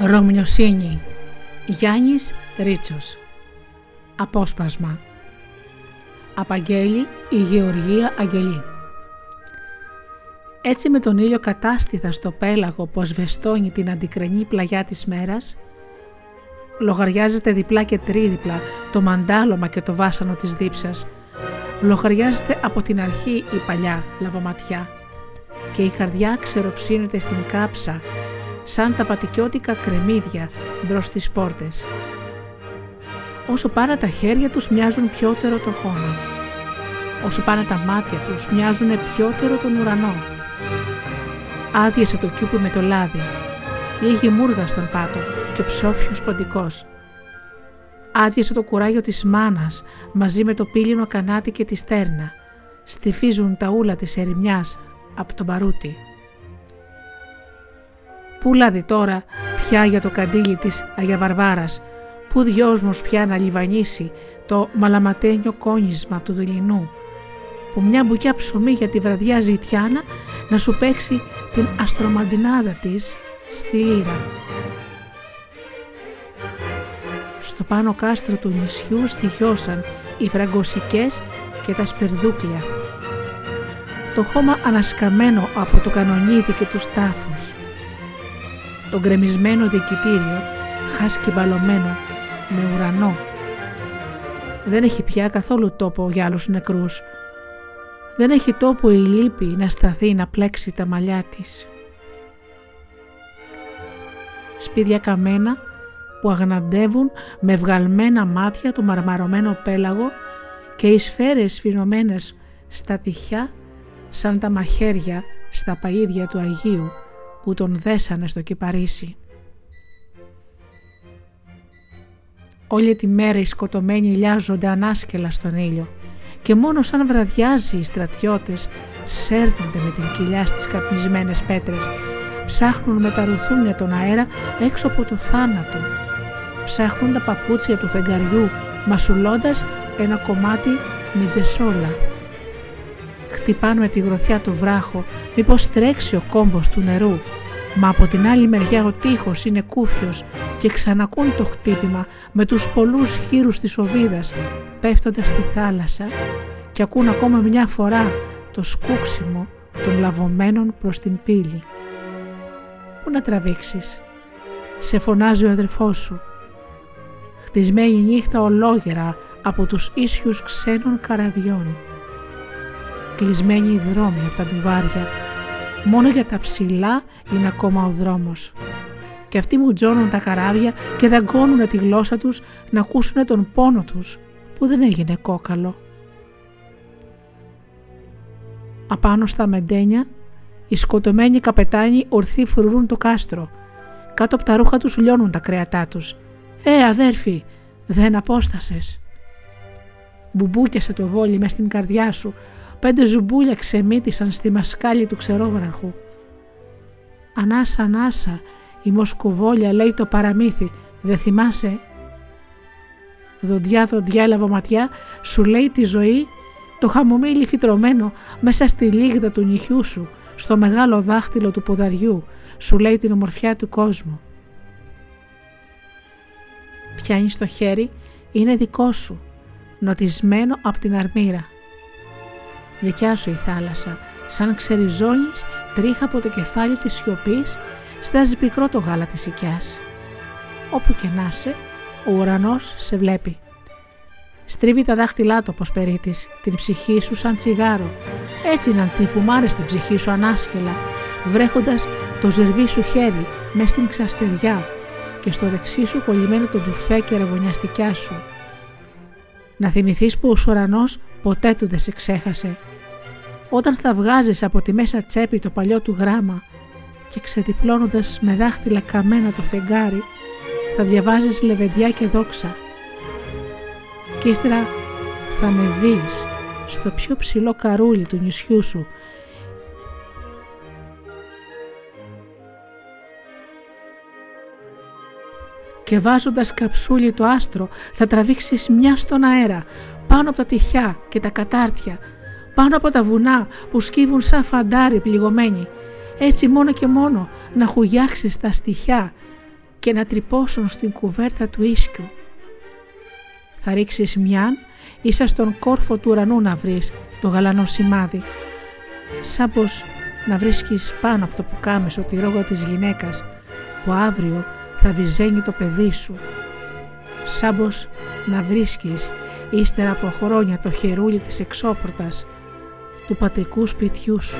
Ρωμιοσύνη. Γιάννης Ρίτσος. Απόσπασμα. Απαγγέλη η Γεωργία Αγγελή. Έτσι με τον ήλιο κατάστηθα στο πέλαγο πως βεστώνει την αντικρενή πλαγιά της μέρας Λογαριάζεται διπλά και τρίδιπλα το μαντάλωμα και το βάσανο της δίψας Λογαριάζεται από την αρχή η παλιά λαβοματιά και η καρδιά ξεροψύνεται στην κάψα σαν τα βατικιώτικα κρεμμύδια μπρος στις πόρτες. Όσο πάνε τα χέρια τους μοιάζουν πιότερο το χώμα. Όσο πάνε τα μάτια τους μοιάζουν πιότερο τον ουρανό. Άδειασε το κιούπι με το λάδι. Λίγη μούργα στον πάτο και ο ψόφιος ποντικός. Άδειασε το κουράγιο της μάνας μαζί με το πύλινο κανάτι και τη στέρνα. Στιφίζουν τα ούλα της ερημιάς από τον παρούτι. Πού λάδι τώρα πια για το καντήλι της Αγιαβαρβάρας, πού δυόσμος πια να λιβανίσει το μαλαματένιο κόνισμα του δειλινού, που μια μπουκιά ψωμί για τη βραδιά ζητιάνα να σου παίξει την αστρομαντινάδα της στη λύρα. Στο πάνω κάστρο του νησιού στοιχιώσαν οι φραγκοσικές και τα σπερδούκλια. Το χώμα ανασκαμμένο από το κανονίδι και τους τάφους το γκρεμισμένο διοικητήριο χάσκει μπαλωμένο με ουρανό. Δεν έχει πια καθόλου τόπο για άλλους νεκρούς. Δεν έχει τόπο η λύπη να σταθεί να πλέξει τα μαλλιά της. Σπίδια καμένα που αγναντεύουν με βγαλμένα μάτια το μαρμαρωμένο πέλαγο και οι σφαίρες σφινωμένες στα τυχιά σαν τα μαχαίρια στα παΐδια του Αγίου που τον δέσανε στο κυπαρίσι. Όλη τη μέρα οι σκοτωμένοι λιάζονται ανάσκελα στον ήλιο και μόνο σαν βραδιάζει οι στρατιώτες σέρνονται με την κοιλιά στις καπνισμένες πέτρες, ψάχνουν με τα ρουθούνια τον αέρα έξω από το θάνατο, ψάχνουν τα παπούτσια του φεγγαριού μασουλώντας ένα κομμάτι με τζεσόλα. Χτυπάνε με τη γροθιά του βράχο μήπως τρέξει ο κόμπος του νερού Μα από την άλλη μεριά ο τείχος είναι κούφιος και ξανακούν το χτύπημα με τους πολλούς χείρους της οβίδας πέφτοντας στη θάλασσα και ακούν ακόμα μια φορά το σκούξιμο των λαβωμένων προς την πύλη. Πού να τραβήξεις, σε φωνάζει ο αδερφός σου. Χτισμένη νύχτα ολόγερα από τους ίσιους ξένων καραβιών. Κλεισμένοι οι δρόμοι από τα ντουβάρια Μόνο για τα ψηλά είναι ακόμα ο δρόμος. Και αυτοί μου τζώνουν τα καράβια και δαγκώνουν τη γλώσσα τους να ακούσουν τον πόνο τους που δεν έγινε κόκαλο. Απάνω στα μεντένια οι σκοτωμένοι καπετάνοι ορθοί φρουρούν το κάστρο. Κάτω από τα ρούχα τους λιώνουν τα κρέατά τους. «Ε, αδέρφη, δεν απόστασες». Μπουμπούκιασε το βόλι μες στην καρδιά σου Πέντε ζουμπούλια ξεμύτησαν στη μασκάλη του ξερόβραχου. Ανάσα, ανάσα, η Μοσκοβόλια λέει το παραμύθι, δεν θυμάσαι; Δοντιά, δοντιά, ματιά, σου λέει τη ζωή, το χαμομήλι φυτρωμένο μέσα στη λίγδα του νυχιού σου, στο μεγάλο δάχτυλο του ποδαριού, σου λέει την ομορφιά του κόσμου. Πιάνεις το χέρι, είναι δικό σου, νοτισμένο από την αρμύρα. Δικιά σου η θάλασσα, σαν ξεριζώνεις τρίχα από το κεφάλι της σιωπής, στάζει πικρό το γάλα της οικιάς. Όπου και να είσαι, ο ουρανός σε βλέπει. Στρίβει τα δάχτυλά του όπως περίτης, την ψυχή σου σαν τσιγάρο, έτσι να την φουμάρεις την ψυχή σου ανάσχελα, βρέχοντας το ζερβί σου χέρι μες στην ξαστεριά και στο δεξί σου κολλημένο το ντουφέ και ραβωνιαστικιά σου. Να θυμηθείς που ο ουρανός ποτέ του δεν σε ξέχασε όταν θα βγάζεις από τη μέσα τσέπη το παλιό του γράμμα και ξεδιπλώνοντας με δάχτυλα καμένα το φεγγάρι θα διαβάζεις λεβεντιά και δόξα. Και ύστερα θα ανεβείς στο πιο ψηλό καρούλι του νησιού σου. Και βάζοντας καψούλι το άστρο θα τραβήξεις μια στον αέρα πάνω από τα τυχιά και τα κατάρτια πάνω από τα βουνά που σκύβουν σαν φαντάρι πληγωμένοι, έτσι μόνο και μόνο να χουγιάξεις τα στοιχιά και να τρυπώσουν στην κουβέρτα του ίσκιου. Θα ρίξεις μιαν ίσα στον κόρφο του ουρανού να βρεις το γαλανό σημάδι. Σαν πως να βρίσκεις πάνω από το πουκάμισο τη ρόγα της γυναίκας που αύριο θα βυζένει το παιδί σου. Σαν πως να βρίσκεις ύστερα από χρόνια το χερούλι της εξώπορτας του πατρικού σπιτιού σου